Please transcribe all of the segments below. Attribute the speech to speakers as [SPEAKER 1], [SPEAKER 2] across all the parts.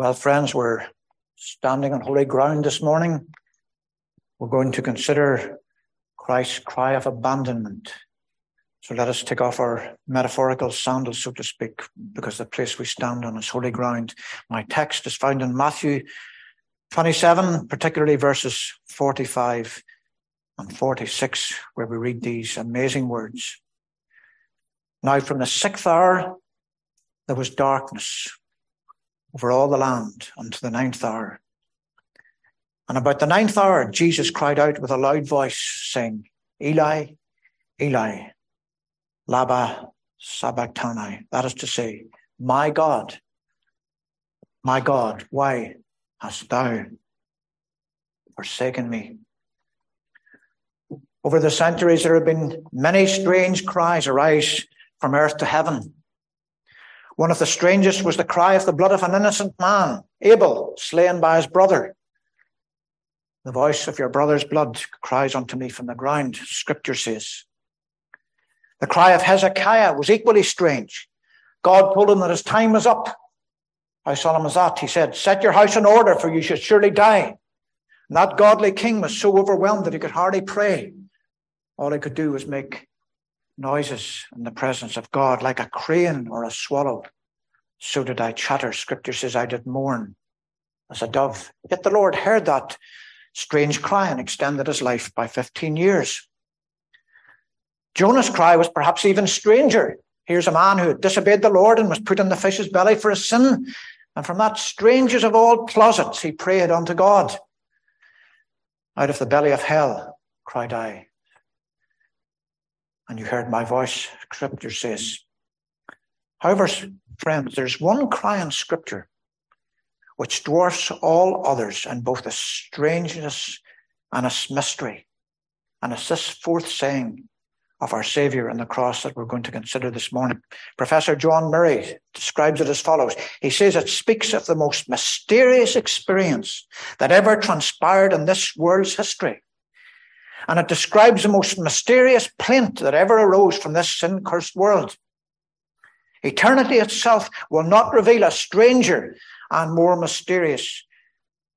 [SPEAKER 1] Well, friends, we're standing on holy ground this morning. We're going to consider Christ's cry of abandonment. So let us take off our metaphorical sandals, so to speak, because the place we stand on is holy ground. My text is found in Matthew 27, particularly verses 45 and 46, where we read these amazing words. Now, from the sixth hour, there was darkness over all the land unto the ninth hour. And about the ninth hour, Jesus cried out with a loud voice, saying, Eli, Eli, Lama Sabachthani. That is to say, My God, my God, why hast thou forsaken me? Over the centuries, there have been many strange cries arise from earth to heaven. One of the strangest was the cry of the blood of an innocent man, Abel, slain by his brother. The voice of your brother's blood cries unto me from the ground, scripture says. The cry of Hezekiah was equally strange. God told him that his time was up. How solemn is that? He said, Set your house in order, for you should surely die. And that godly king was so overwhelmed that he could hardly pray. All he could do was make noises in the presence of God, like a crane or a swallow. So did I chatter. Scripture says I did mourn as a dove. Yet the Lord heard that strange cry and extended his life by 15 years. Jonah's cry was perhaps even stranger. Here's a man who had disobeyed the Lord and was put in the fish's belly for his sin. And from that strangest of all closets, he prayed unto God. Out of the belly of hell, cried I, and you heard my voice, scripture says. However, friends, there's one cry in scripture which dwarfs all others in both its strangeness and its mystery. And it's this fourth saying of our Savior and the cross that we're going to consider this morning. Professor John Murray describes it as follows. He says it speaks of the most mysterious experience that ever transpired in this world's history and it describes the most mysterious plaint that ever arose from this sin cursed world. Eternity itself will not reveal a stranger and more mysterious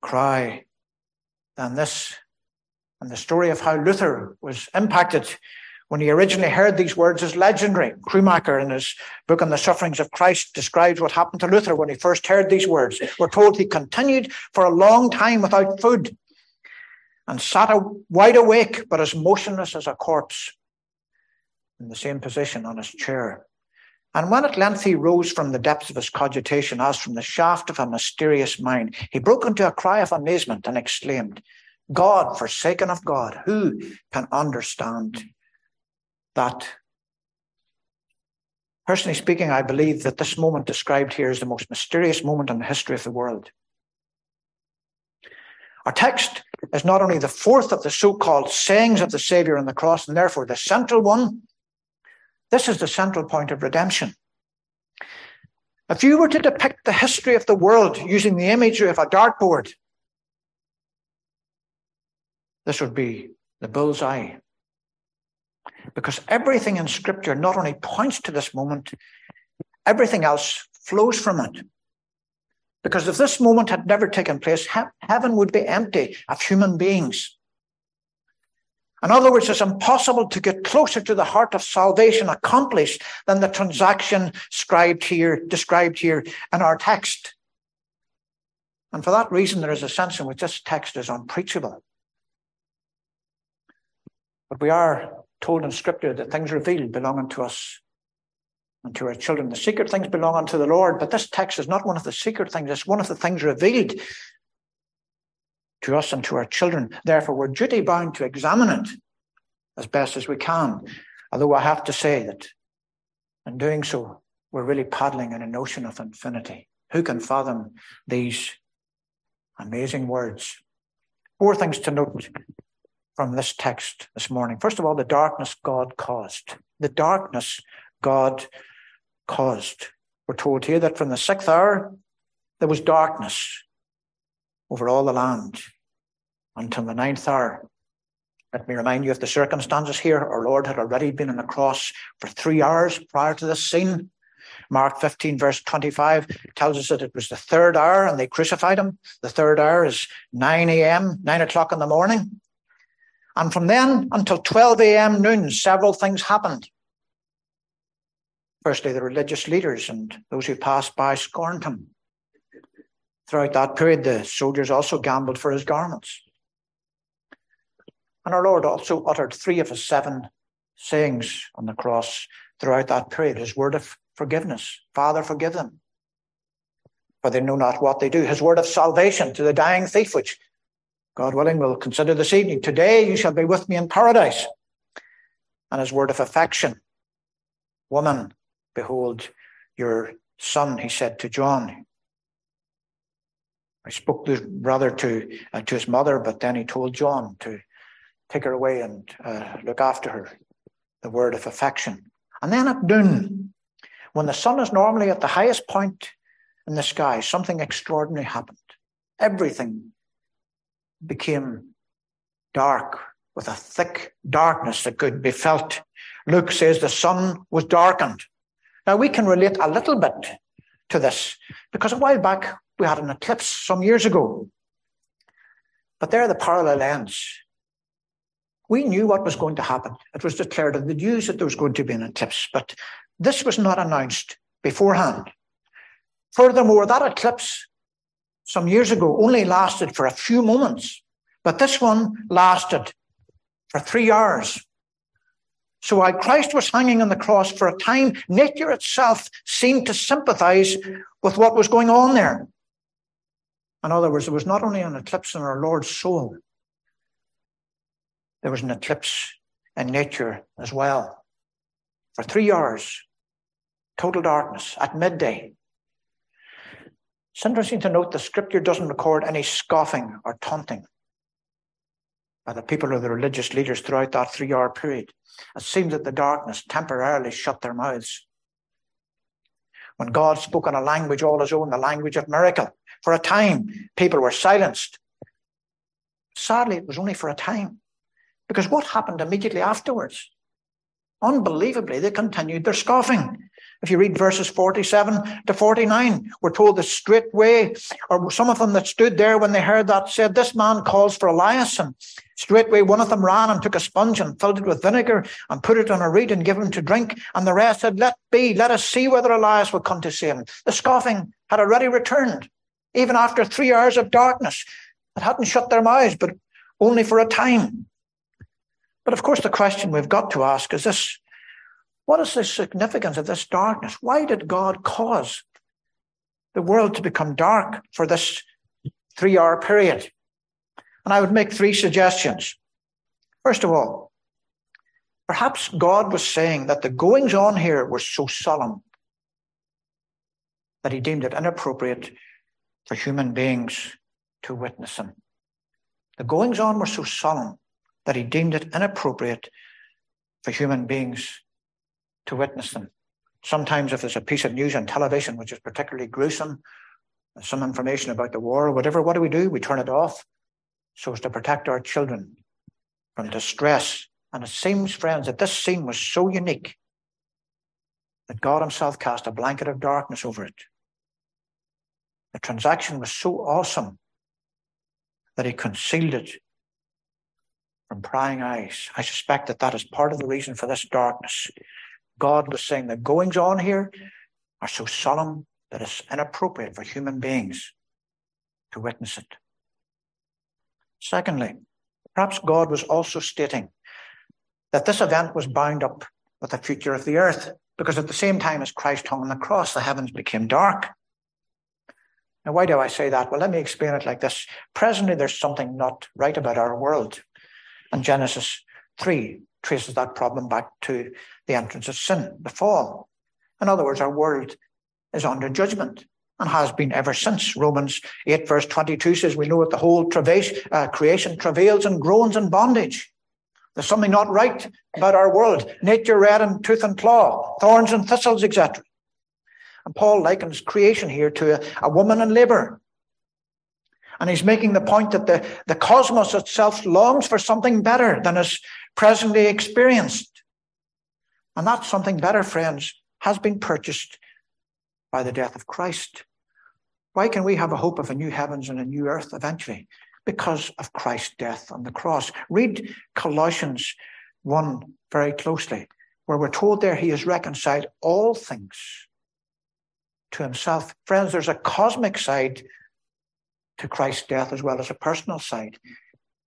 [SPEAKER 1] cry than this. And the story of how Luther was impacted when he originally heard these words is legendary. Krummacher, in his book on the sufferings of Christ, describes what happened to Luther when he first heard these words. We're told he continued for a long time without food and sat wide awake, but as motionless as a corpse, in the same position on his chair. And when at length he rose from the depths of his cogitation, as from the shaft of a mysterious mind, he broke into a cry of amazement and exclaimed, God, forsaken of God, who can understand that? Personally speaking, I believe that this moment described here is the most mysterious moment in the history of the world. Our text is not only the fourth of the so called sayings of the Savior on the cross, and therefore the central one, this is the central point of redemption. If you were to depict the history of the world using the imagery of a dartboard, this would be the bullseye. Because everything in Scripture not only points to this moment, everything else flows from it. Because if this moment had never taken place, heaven would be empty of human beings. In other words, it's impossible to get closer to the heart of salvation accomplished than the transaction described here, described here in our text. And for that reason, there is a sense in which this text is unpreachable. But we are told in Scripture that things revealed belonging to us and to our children. The secret things belong unto the Lord, but this text is not one of the secret things, it's one of the things revealed to us and to our children. Therefore, we're duty bound to examine it as best as we can. Although I have to say that in doing so, we're really paddling in an ocean of infinity. Who can fathom these amazing words? Four things to note from this text this morning. First of all, the darkness God caused. The darkness God caused. We're told here that from the sixth hour there was darkness over all the land until the ninth hour. Let me remind you of the circumstances here. Our Lord had already been on the cross for three hours prior to this scene. Mark 15, verse 25 tells us that it was the third hour and they crucified him. The third hour is 9 a.m., 9 o'clock in the morning. And from then until 12 a.m. noon, several things happened. Firstly, the religious leaders and those who passed by scorned him. Throughout that period, the soldiers also gambled for his garments. And our Lord also uttered three of his seven sayings on the cross throughout that period his word of forgiveness Father, forgive them, for they know not what they do. His word of salvation to the dying thief, which God willing we'll consider this evening. Today you shall be with me in paradise. And his word of affection Woman, behold your son, he said to John. I spoke to brother to uh, to his mother, but then he told John to take her away and uh, look after her. The word of affection. And then at noon, when the sun is normally at the highest point in the sky, something extraordinary happened. Everything became dark with a thick darkness that could be felt. Luke says the sun was darkened. Now we can relate a little bit to this because a while back we had an eclipse some years ago. But there the parallel ends. We knew what was going to happen. It was declared in the news that there was going to be an eclipse, but this was not announced beforehand. Furthermore, that eclipse some years ago only lasted for a few moments, but this one lasted for three hours. So while Christ was hanging on the cross for a time, nature itself seemed to sympathize with what was going on there. In other words, there was not only an eclipse in our Lord's soul, there was an eclipse in nature as well. For three hours, total darkness at midday. It's interesting to note the scripture doesn't record any scoffing or taunting by the people or the religious leaders throughout that three hour period. It seems that the darkness temporarily shut their mouths. When God spoke in a language all his own, the language of miracle, for a time, people were silenced. Sadly, it was only for a time. Because what happened immediately afterwards? Unbelievably, they continued their scoffing. If you read verses 47 to 49, we're told that straightway, or some of them that stood there when they heard that said, This man calls for Elias. And straightway one of them ran and took a sponge and filled it with vinegar and put it on a reed and gave him to drink. And the rest said, Let be, let us see whether Elias will come to save him. The scoffing had already returned, even after three hours of darkness. It hadn't shut their mouths, but only for a time. But of course, the question we've got to ask is this what is the significance of this darkness? Why did God cause the world to become dark for this three hour period? And I would make three suggestions. First of all, perhaps God was saying that the goings on here were so solemn that he deemed it inappropriate for human beings to witness them. The goings on were so solemn that he deemed it inappropriate for human beings to witness them. Sometimes, if there's a piece of news on television which is particularly gruesome, some information about the war or whatever, what do we do? We turn it off so as to protect our children from distress. And it seems, friends, that this scene was so unique that God Himself cast a blanket of darkness over it. The transaction was so awesome that He concealed it from prying eyes. I suspect that that is part of the reason for this darkness. God was saying the goings on here are so solemn that it's inappropriate for human beings to witness it. Secondly, perhaps God was also stating that this event was bound up with the future of the earth, because at the same time as Christ hung on the cross, the heavens became dark. Now, why do I say that? Well, let me explain it like this. Presently, there's something not right about our world. And Genesis 3 traces that problem back to the entrance of sin, the fall. In other words, our world is under judgment and has been ever since. Romans 8, verse 22 says, We know that the whole uh, creation travails and groans in bondage. There's something not right about our world. Nature red in tooth and claw, thorns and thistles, etc. And Paul likens creation here to a, a woman in labor. And he's making the point that the, the cosmos itself longs for something better than is presently experienced. And that something better, friends, has been purchased by the death of Christ. Why can we have a hope of a new heavens and a new earth eventually? Because of Christ's death on the cross. Read Colossians 1 very closely, where we're told there he has reconciled all things to himself. Friends, there's a cosmic side to Christ's death as well as a personal side.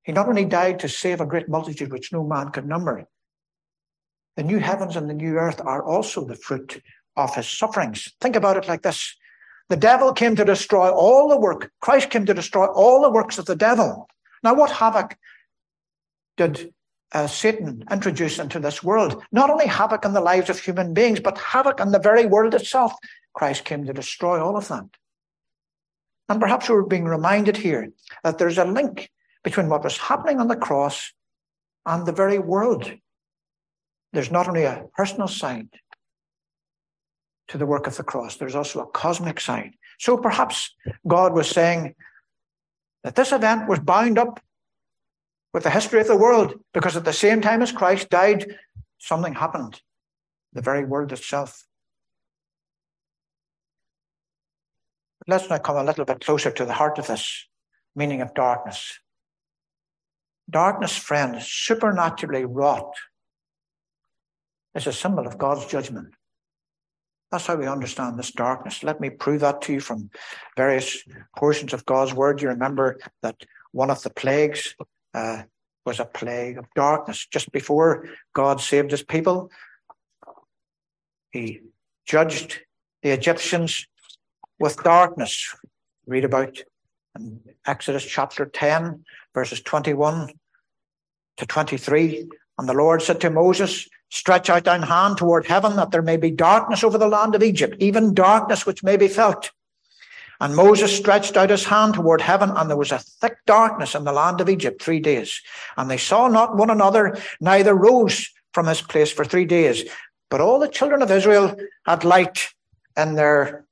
[SPEAKER 1] He not only died to save a great multitude which no man could number, the new heavens and the new earth are also the fruit of his sufferings. Think about it like this the devil came to destroy all the work, Christ came to destroy all the works of the devil. Now, what havoc did uh, Satan introduce into this world? Not only havoc in the lives of human beings, but havoc in the very world itself. Christ came to destroy all of that. And perhaps we're being reminded here that there's a link between what was happening on the cross and the very world. There's not only a personal side to the work of the cross, there's also a cosmic side. So perhaps God was saying that this event was bound up with the history of the world because at the same time as Christ died, something happened. The very world itself. Let's now come a little bit closer to the heart of this meaning of darkness. Darkness, friends, supernaturally wrought, is a symbol of God's judgment. That's how we understand this darkness. Let me prove that to you from various portions of God's word. You remember that one of the plagues uh, was a plague of darkness. Just before God saved his people, he judged the Egyptians with darkness. Read about in Exodus chapter 10, verses 21 to 23. And the Lord said to Moses, Stretch out thine hand toward heaven, that there may be darkness over the land of Egypt, even darkness which may be felt. And Moses stretched out his hand toward heaven, and there was a thick darkness in the land of Egypt three days. And they saw not one another, neither rose from his place for three days. But all the children of Israel had light in their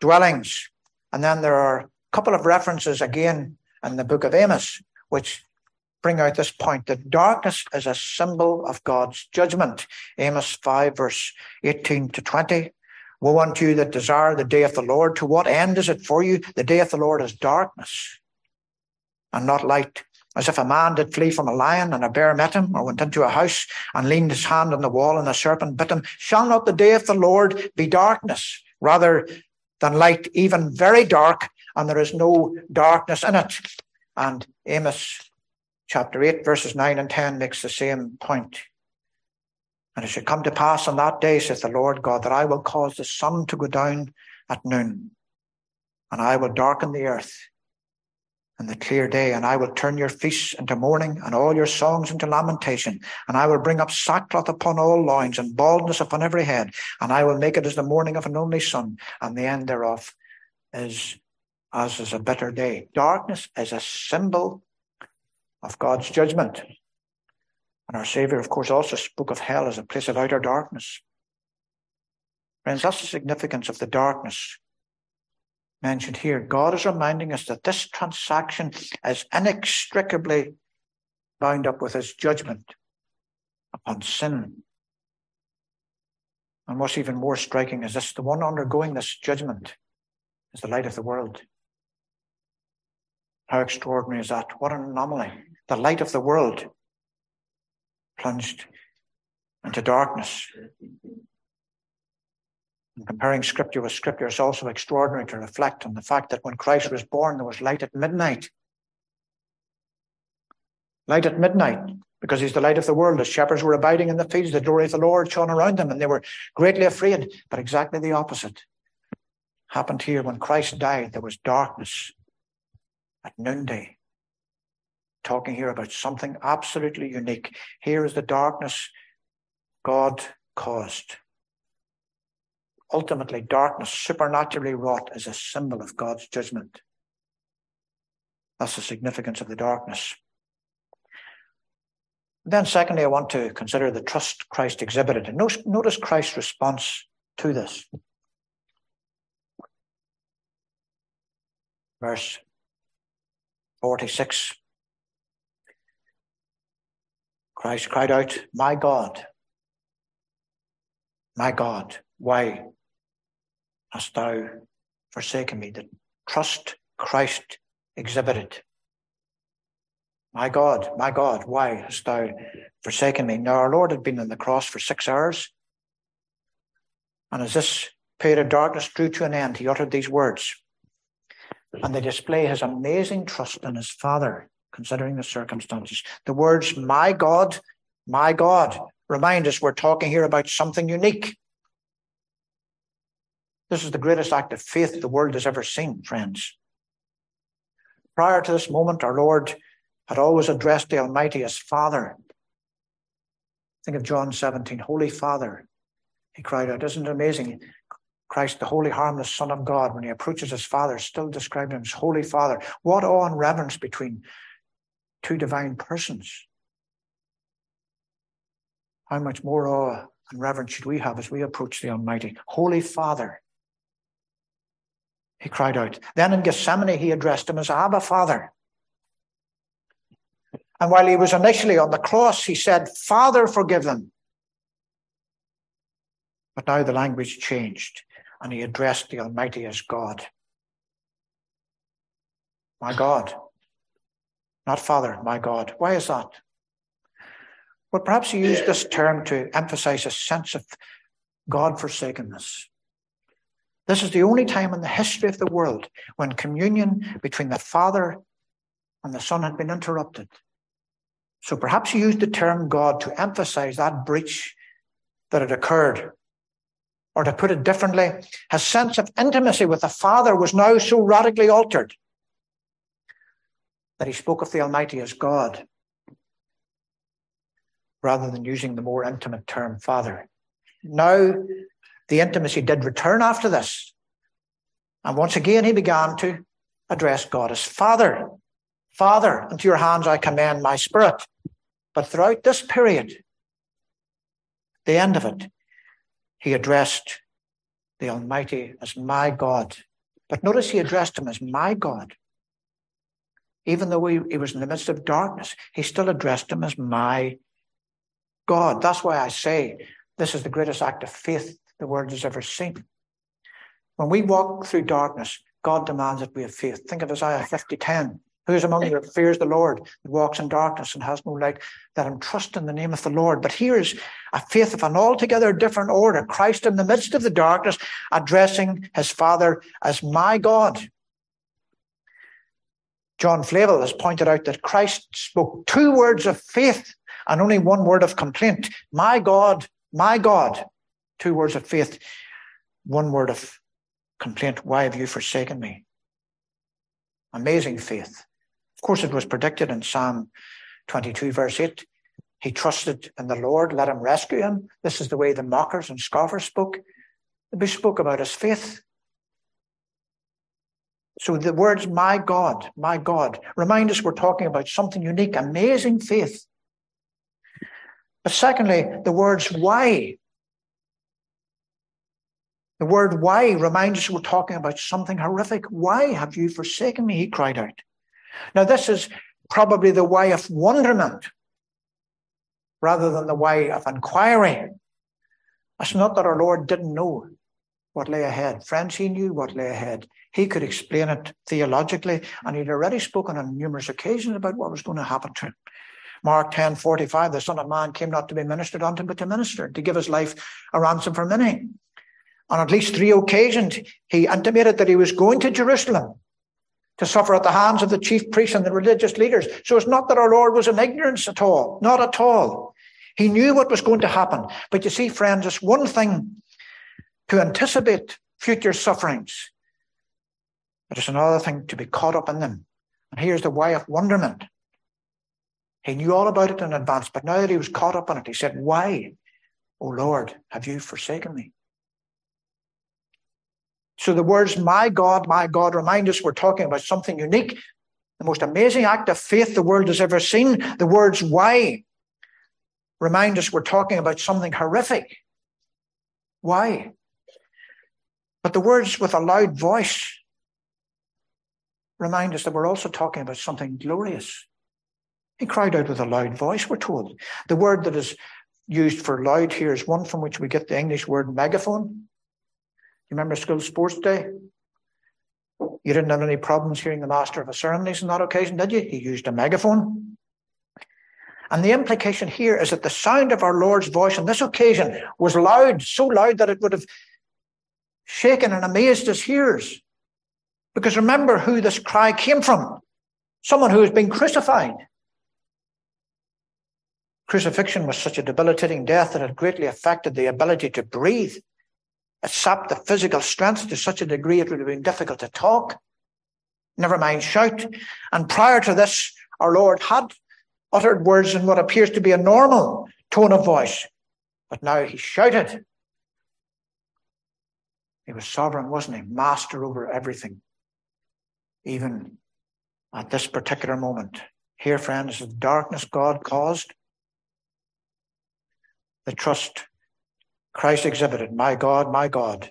[SPEAKER 1] dwellings. And then there are a couple of references again in the book of Amos, which bring out this point that darkness is a symbol of God's judgment. Amos 5, verse 18 to 20. Woe unto you that desire the day of the Lord. To what end is it for you? The day of the Lord is darkness and not light. As if a man did flee from a lion and a bear met him, or went into a house and leaned his hand on the wall and a serpent bit him. Shall not the day of the Lord be darkness rather than light, even very dark, and there is no darkness in it? And Amos chapter 8, verses 9 and 10 makes the same point. And it shall come to pass on that day, saith the Lord God, that I will cause the sun to go down at noon, and I will darken the earth in the clear day, and I will turn your feasts into mourning, and all your songs into lamentation, and I will bring up sackcloth upon all loins, and baldness upon every head, and I will make it as the mourning of an only son, and the end thereof is as is a bitter day. Darkness is a symbol of God's judgment. And our Savior, of course, also spoke of hell as a place of outer darkness. Friends, that's the significance of the darkness mentioned here. God is reminding us that this transaction is inextricably bound up with his judgment upon sin. And what's even more striking is this the one undergoing this judgment is the light of the world. How extraordinary is that? What an anomaly the light of the world plunged into darkness. And comparing scripture with scripture is also extraordinary to reflect on the fact that when Christ was born, there was light at midnight. Light at midnight, because he's the light of the world. The shepherds were abiding in the fields, the glory of the Lord shone around them, and they were greatly afraid. But exactly the opposite happened here. When Christ died, there was darkness at noonday talking here about something absolutely unique. Here is the darkness God caused. Ultimately, darkness, supernaturally wrought, is a symbol of God's judgment. That's the significance of the darkness. Then, secondly, I want to consider the trust Christ exhibited. And notice Christ's response to this. Verse 46 Christ cried out, My God, my God, why hast thou forsaken me? The trust Christ exhibited. My God, my God, why hast thou forsaken me? Now, our Lord had been on the cross for six hours. And as this period of darkness drew to an end, he uttered these words. And they display his amazing trust in his Father, considering the circumstances. The words, my God, my God, remind us we're talking here about something unique. This is the greatest act of faith the world has ever seen, friends. Prior to this moment, our Lord had always addressed the Almighty as Father. Think of John 17, Holy Father. He cried out, Isn't it amazing? Christ, the holy, harmless Son of God, when he approaches his Father, still described him as Holy Father. What awe and reverence between two divine persons. How much more awe and reverence should we have as we approach the Almighty? Holy Father. He cried out. Then in Gethsemane, he addressed him as Abba, Father. And while he was initially on the cross, he said, Father, forgive them. But now the language changed, and he addressed the Almighty as God. My God. Not Father, my God. Why is that? Well, perhaps he used this term to emphasize a sense of God forsakenness. This is the only time in the history of the world when communion between the Father and the Son had been interrupted. So perhaps he used the term God to emphasize that breach that had occurred. Or to put it differently, his sense of intimacy with the Father was now so radically altered that he spoke of the Almighty as God rather than using the more intimate term Father. Now, the intimacy did return after this. And once again, he began to address God as Father. Father, into your hands I commend my spirit. But throughout this period, the end of it, he addressed the Almighty as my God. But notice he addressed him as my God. Even though he, he was in the midst of darkness, he still addressed him as my God. That's why I say this is the greatest act of faith the world has ever seen. When we walk through darkness, God demands that we have faith. Think of Isaiah 50 10. Who is among you that fears the Lord, that walks in darkness and has no light, that him trust in the name of the Lord. But here is a faith of an altogether different order. Christ in the midst of the darkness, addressing his Father as my God. John Flavel has pointed out that Christ spoke two words of faith and only one word of complaint. My God, my God. Two words of faith, one word of complaint. Why have you forsaken me? Amazing faith Of course, it was predicted in Psalm 22, verse 8. He trusted in the Lord, let him rescue him. This is the way the mockers and scoffers spoke. They spoke about his faith. So the words, my God, my God, remind us we're talking about something unique, amazing faith. But secondly, the words why. The word why reminds us we're talking about something horrific. Why have you forsaken me? He cried out. Now, this is probably the way of wonderment rather than the way of inquiry. It's not that our Lord didn't know what lay ahead. Friends, he knew what lay ahead. He could explain it theologically, and he'd already spoken on numerous occasions about what was going to happen to him. Mark 10 45, the Son of Man came not to be ministered unto, but to minister, to give his life a ransom for many. On at least three occasions, he intimated that he was going to Jerusalem to suffer at the hands of the chief priests and the religious leaders. So it's not that our Lord was in ignorance at all, not at all. He knew what was going to happen. But you see, friends, it's one thing to anticipate future sufferings, it's another thing to be caught up in them. And here's the way of wonderment. He knew all about it in advance, but now that he was caught up in it, he said, Why, O Lord, have you forsaken me? So the words, my God, my God, remind us we're talking about something unique, the most amazing act of faith the world has ever seen. The words, why, remind us we're talking about something horrific. Why? But the words with a loud voice remind us that we're also talking about something glorious. He cried out with a loud voice, we're told. The word that is used for loud here is one from which we get the English word megaphone. You remember school sports day? You didn't have any problems hearing the master of the ceremonies on that occasion, did you? He used a megaphone. And the implication here is that the sound of our Lord's voice on this occasion was loud, so loud that it would have shaken and amazed his hearers. Because remember who this cry came from someone who has been crucified. Crucifixion was such a debilitating death that it greatly affected the ability to breathe. It sapped the physical strength to such a degree it would have been difficult to talk, never mind shout. And prior to this, our Lord had uttered words in what appears to be a normal tone of voice. But now he shouted. He was sovereign, wasn't he? Master over everything. Even at this particular moment. Here, friends, the darkness God caused, the trust Christ exhibited, My God, my God,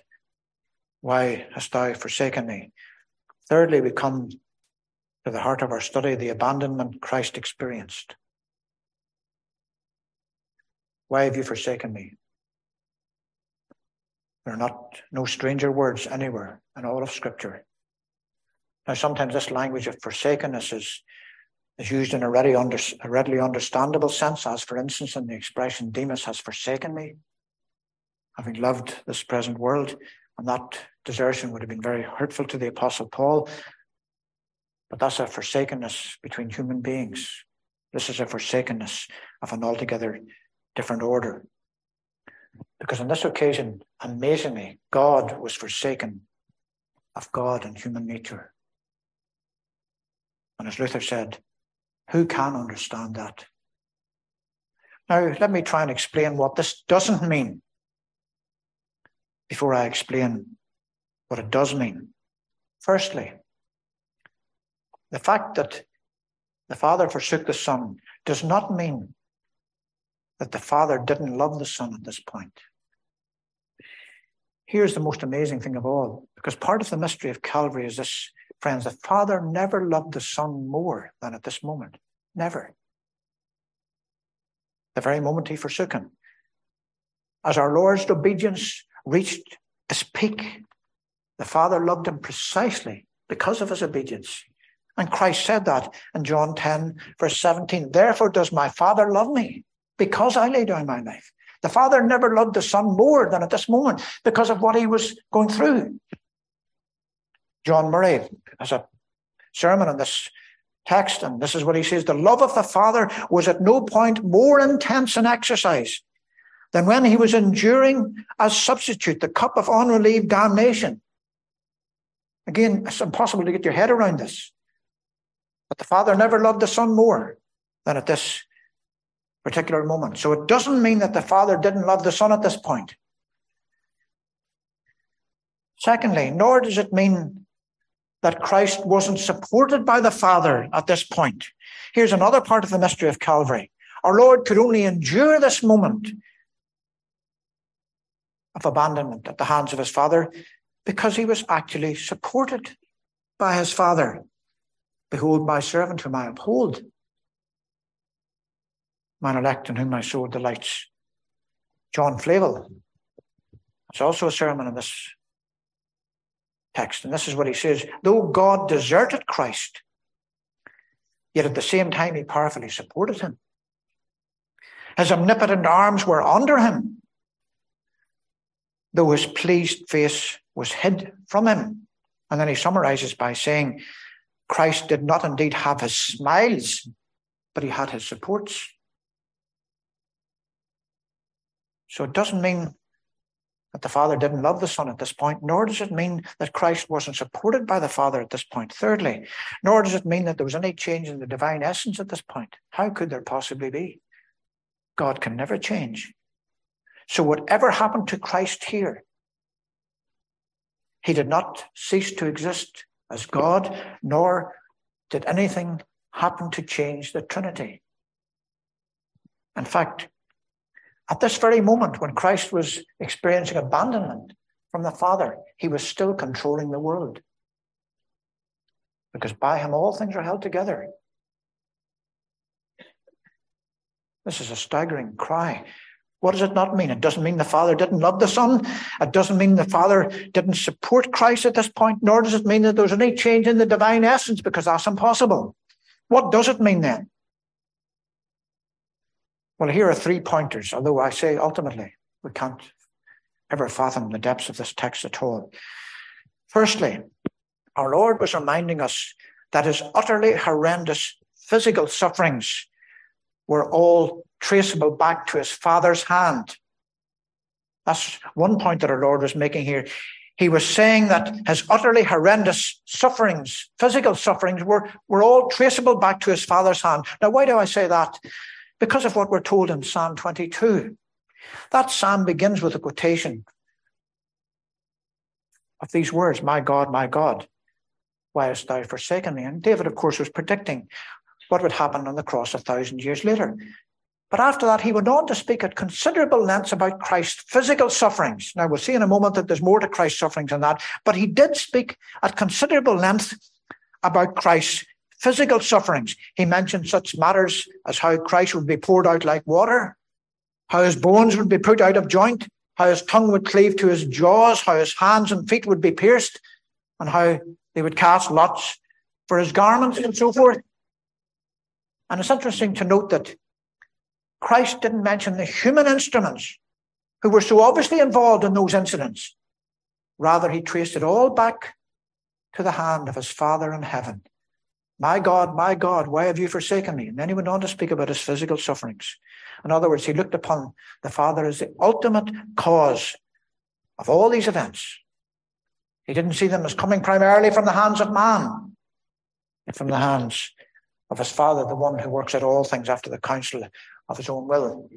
[SPEAKER 1] why hast thou forsaken me? Thirdly, we come to the heart of our study, the abandonment Christ experienced. Why have you forsaken me? There are not no stranger words anywhere in all of Scripture. Now, sometimes this language of forsakenness is, is used in a, ready under, a readily understandable sense, as for instance in the expression, Demas has forsaken me, having loved this present world. And that desertion would have been very hurtful to the Apostle Paul. But that's a forsakenness between human beings. This is a forsakenness of an altogether different order. Because on this occasion, amazingly, God was forsaken of God and human nature. And as Luther said, who can understand that? Now, let me try and explain what this doesn't mean before I explain what it does mean. Firstly, the fact that the Father forsook the Son does not mean that the Father didn't love the Son at this point. Here's the most amazing thing of all, because part of the mystery of Calvary is this, friends, the Father never loved the Son more than at this moment. Never. The very moment he forsook him. As our Lord's obedience reached its peak, the Father loved him precisely because of his obedience. And Christ said that in John 10, verse 17. Therefore does my Father love me, because I lay down my life. The Father never loved the Son more than at this moment because of what he was going through. John Murray has a sermon on this text, and this is what he says The love of the Father was at no point more intense in exercise than when he was enduring as substitute the cup of unrelieved damnation. Again, it's impossible to get your head around this. But the Father never loved the Son more than at this particular moment. So it doesn't mean that the Father didn't love the Son at this point. Secondly, nor does it mean that Christ wasn't supported by the Father at this point. Here's another part of the mystery of Calvary. Our Lord could only endure this moment of abandonment at the hands of his Father because he was actually supported by his Father. Behold, my servant whom I uphold man elect in whom my soul delights. John Flavel. It's also a sermon in this text. And this is what he says Though God deserted Christ, yet at the same time he powerfully supported him. His omnipotent arms were under him, though his pleased face was hid from him. And then he summarizes by saying, Christ did not indeed have his smiles, but he had his supports. So it doesn't mean that the Father didn't love the Son at this point, nor does it mean that Christ wasn't supported by the Father at this point. Thirdly, nor does it mean that there was any change in the divine essence at this point. How could there possibly be? God can never change. So whatever happened to Christ here, he did not cease to exist as God, nor did anything happen to change the Trinity. In fact, at this very moment, when Christ was experiencing abandonment from the Father, he was still controlling the world. Because by him all things are held together. This is a staggering cry. What does it not mean? It doesn't mean the Father didn't love the Son. It doesn't mean the Father didn't support Christ at this point, nor does it mean that there's any change in the divine essence, because that's impossible. What does it mean then? Well, here are three pointers, although I say ultimately we can't ever fathom the depths of this text at all. Firstly, our Lord was reminding us that his utterly horrendous physical sufferings were all traceable back to his Father's hand. That's one point that our Lord was making here. He was saying that his utterly horrendous sufferings, physical sufferings, were, were all traceable back to his Father's hand. Now, why do I say that? Because of what we're told in Psalm 22. That psalm begins with a quotation of these words My God, my God, why hast thou forsaken me? And David, of course, was predicting what would happen on the cross a thousand years later. But after that, he went on to speak at considerable lengths about Christ's physical sufferings. Now, we'll see in a moment that there's more to Christ's sufferings than that, but he did speak at considerable length about Christ's physical sufferings. He mentioned such matters as how Christ would be poured out like water, how his bones would be put out of joint, how his tongue would cleave to his jaws, how his hands and feet would be pierced, and how they would cast lots for his garments and so forth. And it's interesting to note that Christ didn't mention the human instruments who were so obviously involved in those incidents. Rather, he traced it all back to the hand of his Father in heaven. My God, my God, why have you forsaken me? And then he went on to speak about his physical sufferings. In other words, he looked upon the Father as the ultimate cause of all these events. He didn't see them as coming primarily from the hands of man, but from the hands of his Father, the one who works out all things after the counsel of his own will.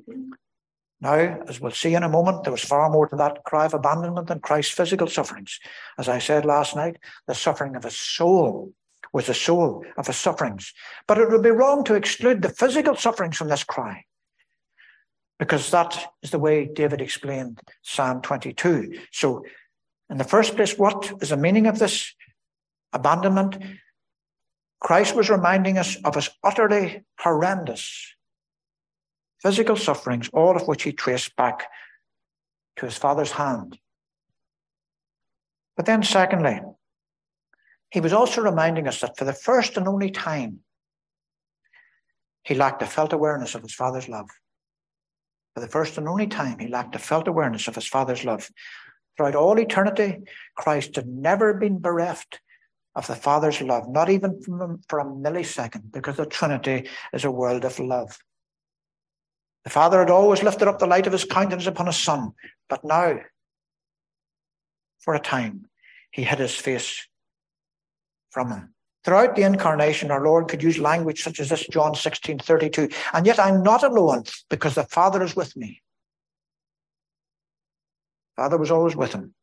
[SPEAKER 1] Now, as we'll see in a moment, there was far more to that cry of abandonment than Christ's physical sufferings. As I said last night, the suffering of his soul was the soul of his sufferings. But it would be wrong to exclude the physical sufferings from this cry, because that is the way David explained Psalm 22. So, in the first place, what is the meaning of this abandonment? Christ was reminding us of his utterly horrendous physical sufferings, all of which he traced back to his father's hand. But then, secondly, he was also reminding us that for the first and only time, he lacked a felt awareness of his father's love. For the first and only time, he lacked a felt awareness of his father's love. Throughout all eternity, Christ had never been bereft of the Father's love, not even for a millisecond, because the Trinity is a world of love. The Father had always lifted up the light of his countenance upon his Son, but now, for a time, he hid his face from him. Throughout the incarnation, our Lord could use language such as this, John 16, 32. And yet I'm not alone because the Father is with me. Father was always with him.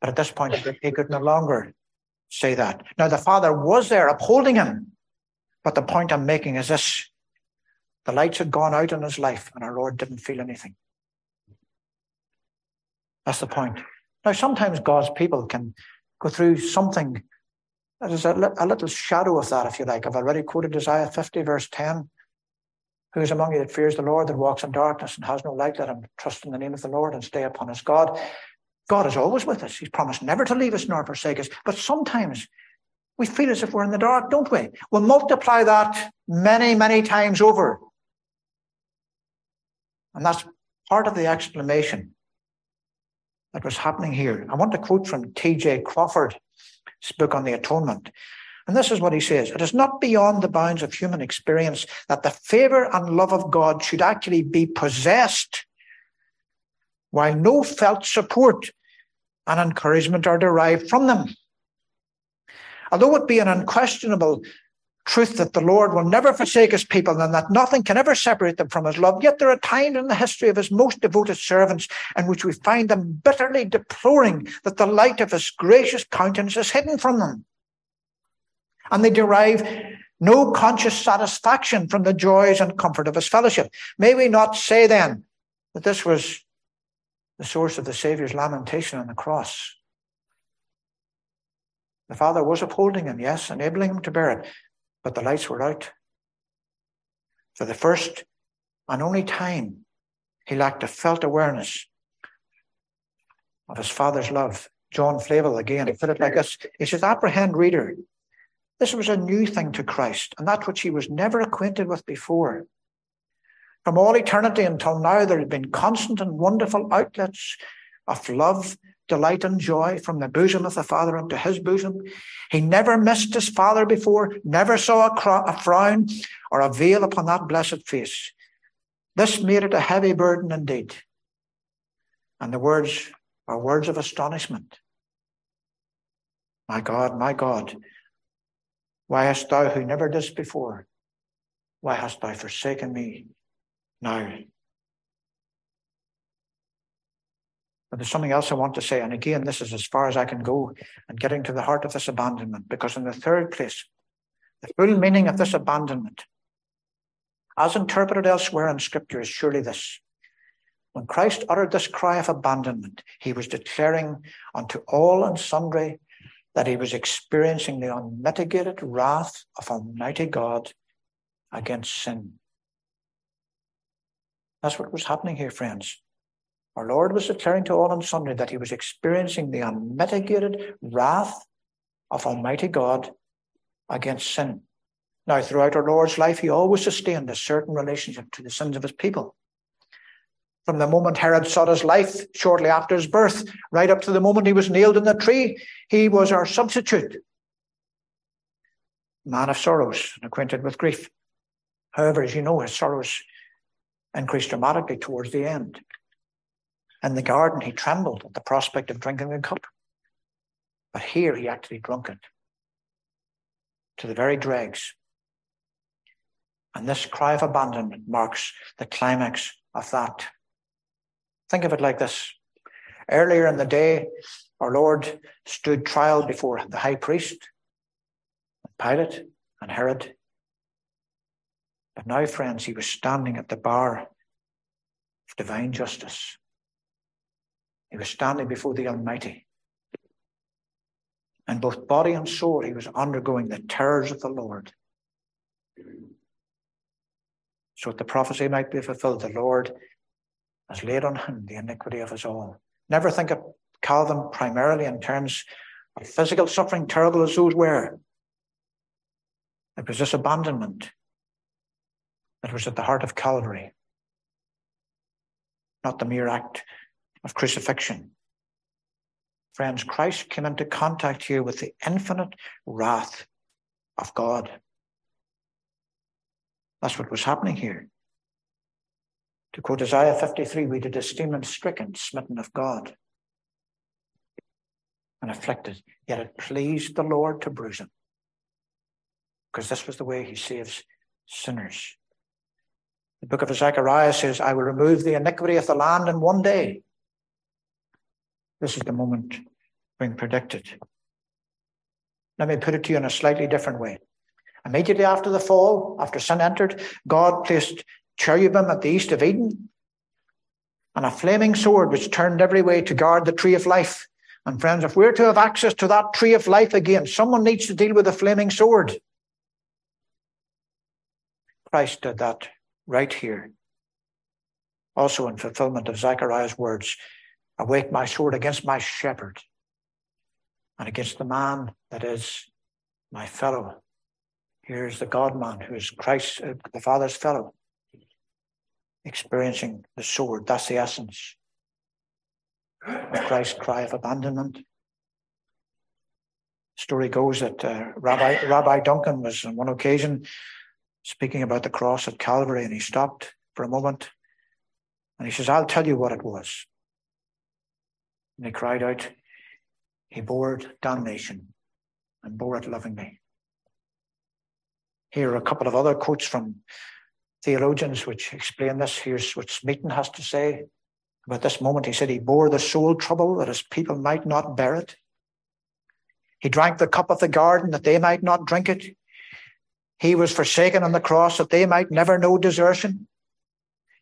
[SPEAKER 1] But at this point, he could no longer say that. Now, the Father was there upholding him. But the point I'm making is this the lights had gone out in his life, and our Lord didn't feel anything. That's the point. Now, sometimes God's people can go through something that is a, a little shadow of that, if you like. I've already quoted Isaiah 50, verse 10. Who is among you that fears the Lord, that walks in darkness and has no light? Let him trust in the name of the Lord and stay upon his God. God is always with us. He's promised never to leave us nor forsake us. But sometimes we feel as if we're in the dark, don't we? We'll multiply that many, many times over. And that's part of the explanation that was happening here. I want to quote from T.J. Crawford's book on the atonement. And this is what he says It is not beyond the bounds of human experience that the favor and love of God should actually be possessed, while no felt support and encouragement are derived from them. Although it be an unquestionable truth that the Lord will never forsake his people and that nothing can ever separate them from his love. Yet there are times in the history of his most devoted servants in which we find them bitterly deploring that the light of his gracious countenance is hidden from them. And they derive no conscious satisfaction from the joys and comfort of his fellowship. May we not say then that this was the source of the Saviour's lamentation on the cross? The Father was upholding him, yes, enabling him to bear it, but the lights were out. For the first and only time, He lacked a felt awareness of his father's love. John Flavel again, he put it like this. He says, apprehend reader. This was a new thing to Christ, and that which he was never acquainted with before. From all eternity until now, there had been constant and wonderful outlets of love, delight, and joy from the bosom of the Father unto his bosom. He never missed his Father before, never saw a, cro- a frown or a veil upon that blessed face. This made it a heavy burden indeed. And the words are words of astonishment. My God, my God, why hast thou who never didst before? Why hast thou forsaken me now? There's something else I want to say. And again, this is as far as I can go and getting to the heart of this abandonment. Because in the third place, the full meaning of this abandonment, as interpreted elsewhere in Scripture, is surely this. When Christ uttered this cry of abandonment, he was declaring unto all and sundry that he was experiencing the unmitigated wrath of Almighty God against sin. That's what was happening here, friends. Our Lord was declaring to all on Sunday that he was experiencing the unmitigated wrath of Almighty God against sin. Now, throughout our Lord's life, he always sustained a certain relationship to the sins of his people from the moment Herod sought his life shortly after his birth, right up to the moment he was nailed in the tree, he was our substitute. Man of sorrows and acquainted with grief. However, as you know, his sorrows increased dramatically towards the end. In the garden, he trembled at the prospect of drinking the cup. But here he actually drunk it to the very dregs. And this cry of abandonment marks the climax of that Think of it like this. Earlier in the day, our Lord stood trial before the high priest, Pilate, and Herod. But now, friends, he was standing at the bar of divine justice. He was standing before the Almighty. And both body and soul, he was undergoing the terrors of the Lord. So that the prophecy might be fulfilled, the Lord has laid on him the iniquity of us all. Never think of Calvary primarily in terms of physical suffering, terrible as those were. It was this abandonment that was at the heart of Calvary, not the mere act of crucifixion. Friends, Christ came into contact here with the infinite wrath of God. That's what was happening here. To quote Isaiah 53, we did esteem him stricken, smitten of God, and afflicted. Yet it pleased the Lord to bruise him. Because this was the way he saves sinners. The book of Zechariah says, I will remove the iniquity of the land in one day. This is the moment being predicted. Let me put it to you in a slightly different way. Immediately after the fall, after sin entered, God placed cherubim at the east of Eden, and a flaming sword which turned every way to guard the tree of life. And friends, if we're to have access to that tree of life again, someone needs to deal with the flaming sword. Christ did that right here. Also in fulfillment of Zechariah's words, awake my sword against my shepherd and against the man that is my fellow. Here's the God man who is Christ, uh, the Father's fellow experiencing the sword. That's the essence of Christ's cry of abandonment. Story goes that uh, Rabbi Rabbi Duncan was on one occasion speaking about the cross at Calvary, and he stopped for a moment, and he says, "I'll tell you what it was." And he cried out, "He bore damnation, and bore it lovingly." Here are a couple of other quotes from theologians which explain this. Here's what Smeaton has to say about this moment. He said he bore the soul trouble that his people might not bear it. He drank the cup of the garden that they might not drink it. He was forsaken on the cross that they might never know desertion.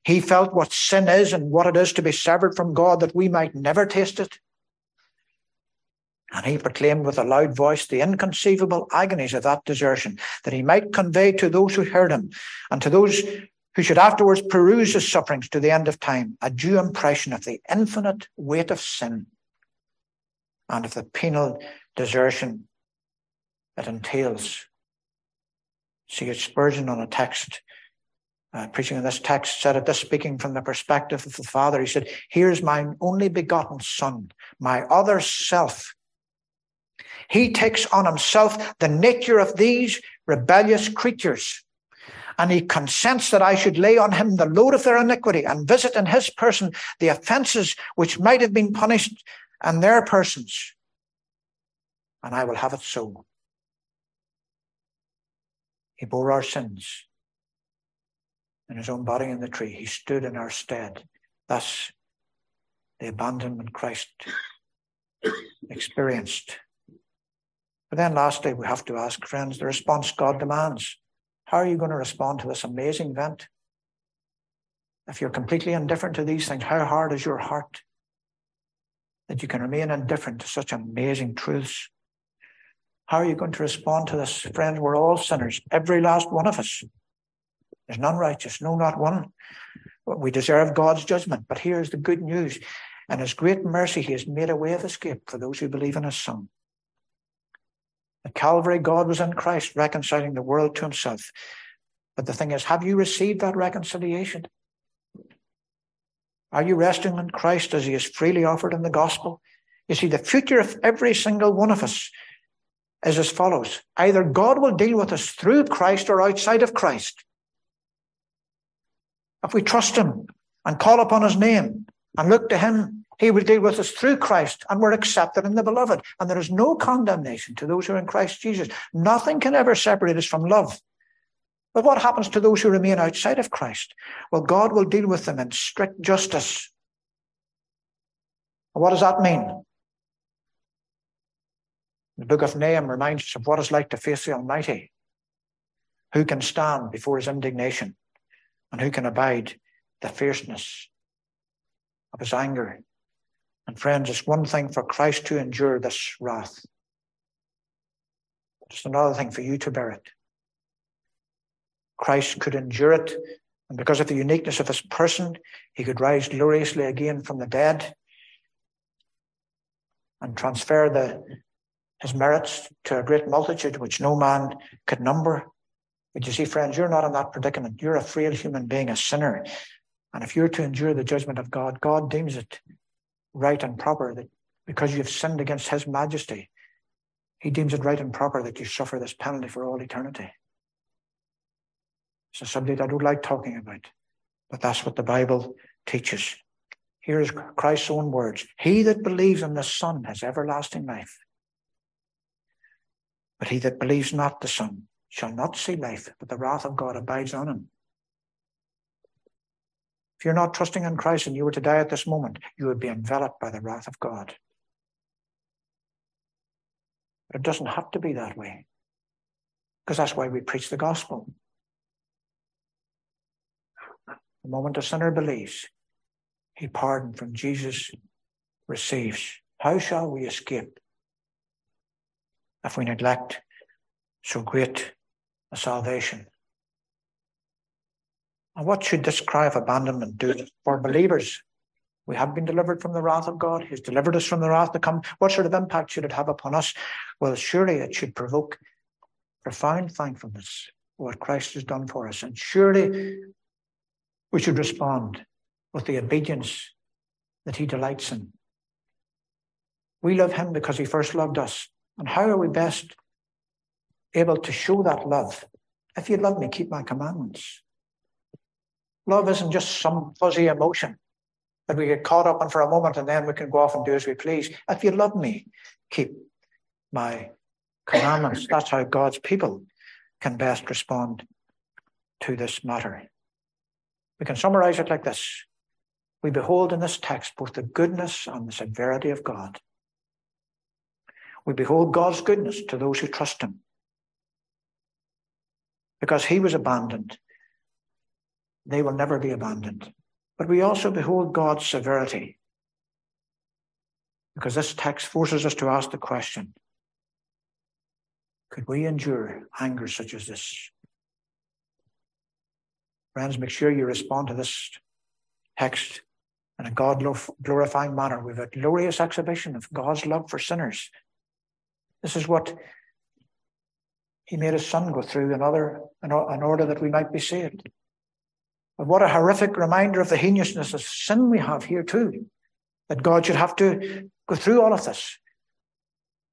[SPEAKER 1] He felt what sin is and what it is to be severed from God that we might never taste it. And he proclaimed with a loud voice the inconceivable agonies of that desertion, that he might convey to those who heard him and to those who should afterwards peruse his sufferings to the end of time, a due impression of the infinite weight of sin and of the penal desertion it entails. See, it's Spurgeon on a text, uh, preaching on this text, said it this speaking from the perspective of the Father. He said, Here's my only begotten Son, my other self. He takes on himself the nature of these rebellious creatures and he consents that I should lay on him the load of their iniquity and visit in his person the offences which might have been punished in their persons. And I will have it so. He bore our sins in his own body in the tree. He stood in our stead. Thus, the abandonment Christ experienced. But then, lastly, we have to ask, friends, the response God demands. How are you going to respond to this amazing event? If you're completely indifferent to these things, how hard is your heart that you can remain indifferent to such amazing truths? How are you going to respond to this? Friends, we're all sinners, every last one of us. There's none righteous, no, not one. We deserve God's judgment. But here's the good news. In His great mercy, He has made a way of escape for those who believe in His Son. At Calvary, God was in Christ reconciling the world to himself. But the thing is, have you received that reconciliation? Are you resting in Christ as he is freely offered in the gospel? You see, the future of every single one of us is as follows. Either God will deal with us through Christ or outside of Christ. If we trust him and call upon his name and look to him he will deal with us through Christ, and we're accepted in the beloved. And there is no condemnation to those who are in Christ Jesus. Nothing can ever separate us from love. But what happens to those who remain outside of Christ? Well, God will deal with them in strict justice. What does that mean? The book of Nahum reminds us of what it's like to face the Almighty. Who can stand before his indignation? And who can abide the fierceness of his anger? And friends, it's one thing for Christ to endure this wrath. It's another thing for you to bear it. Christ could endure it, and because of the uniqueness of his person, he could rise gloriously again from the dead and transfer the, his merits to a great multitude which no man could number. But you see, friends, you're not in that predicament. You're a frail human being, a sinner. And if you're to endure the judgment of God, God deems it right and proper that because you have sinned against his majesty, he deems it right and proper that you suffer this penalty for all eternity. It's a subject I don't like talking about, but that's what the Bible teaches. Here is Christ's own words He that believes in the Son has everlasting life. But he that believes not the Son shall not see life, but the wrath of God abides on him. If you're not trusting in Christ and you were to die at this moment, you would be enveloped by the wrath of God. But it doesn't have to be that way. Because that's why we preach the gospel. The moment a sinner believes, he pardon from Jesus receives. How shall we escape if we neglect so great salvation? And what should this cry of abandonment do for believers? We have been delivered from the wrath of God. He's delivered us from the wrath to come. What sort of impact should it have upon us? Well, surely it should provoke profound thankfulness for what Christ has done for us. And surely we should respond with the obedience that he delights in. We love him because he first loved us. And how are we best able to show that love? If you love me, keep my commandments. Love isn't just some fuzzy emotion that we get caught up in for a moment and then we can go off and do as we please. If you love me, keep my commandments. That's how God's people can best respond to this matter. We can summarize it like this We behold in this text both the goodness and the severity of God. We behold God's goodness to those who trust Him because He was abandoned they will never be abandoned. But we also behold God's severity. Because this text forces us to ask the question could we endure anger such as this? Friends, make sure you respond to this text in a God glorifying manner with a glorious exhibition of God's love for sinners. This is what He made His Son go through another in order that we might be saved. But what a horrific reminder of the heinousness of sin we have here, too, that God should have to go through all of this.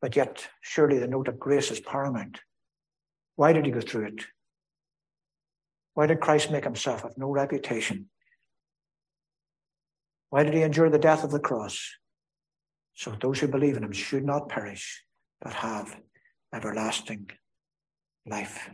[SPEAKER 1] But yet, surely the note of grace is paramount. Why did he go through it? Why did Christ make himself of no reputation? Why did he endure the death of the cross? So those who believe in him should not perish, but have everlasting life.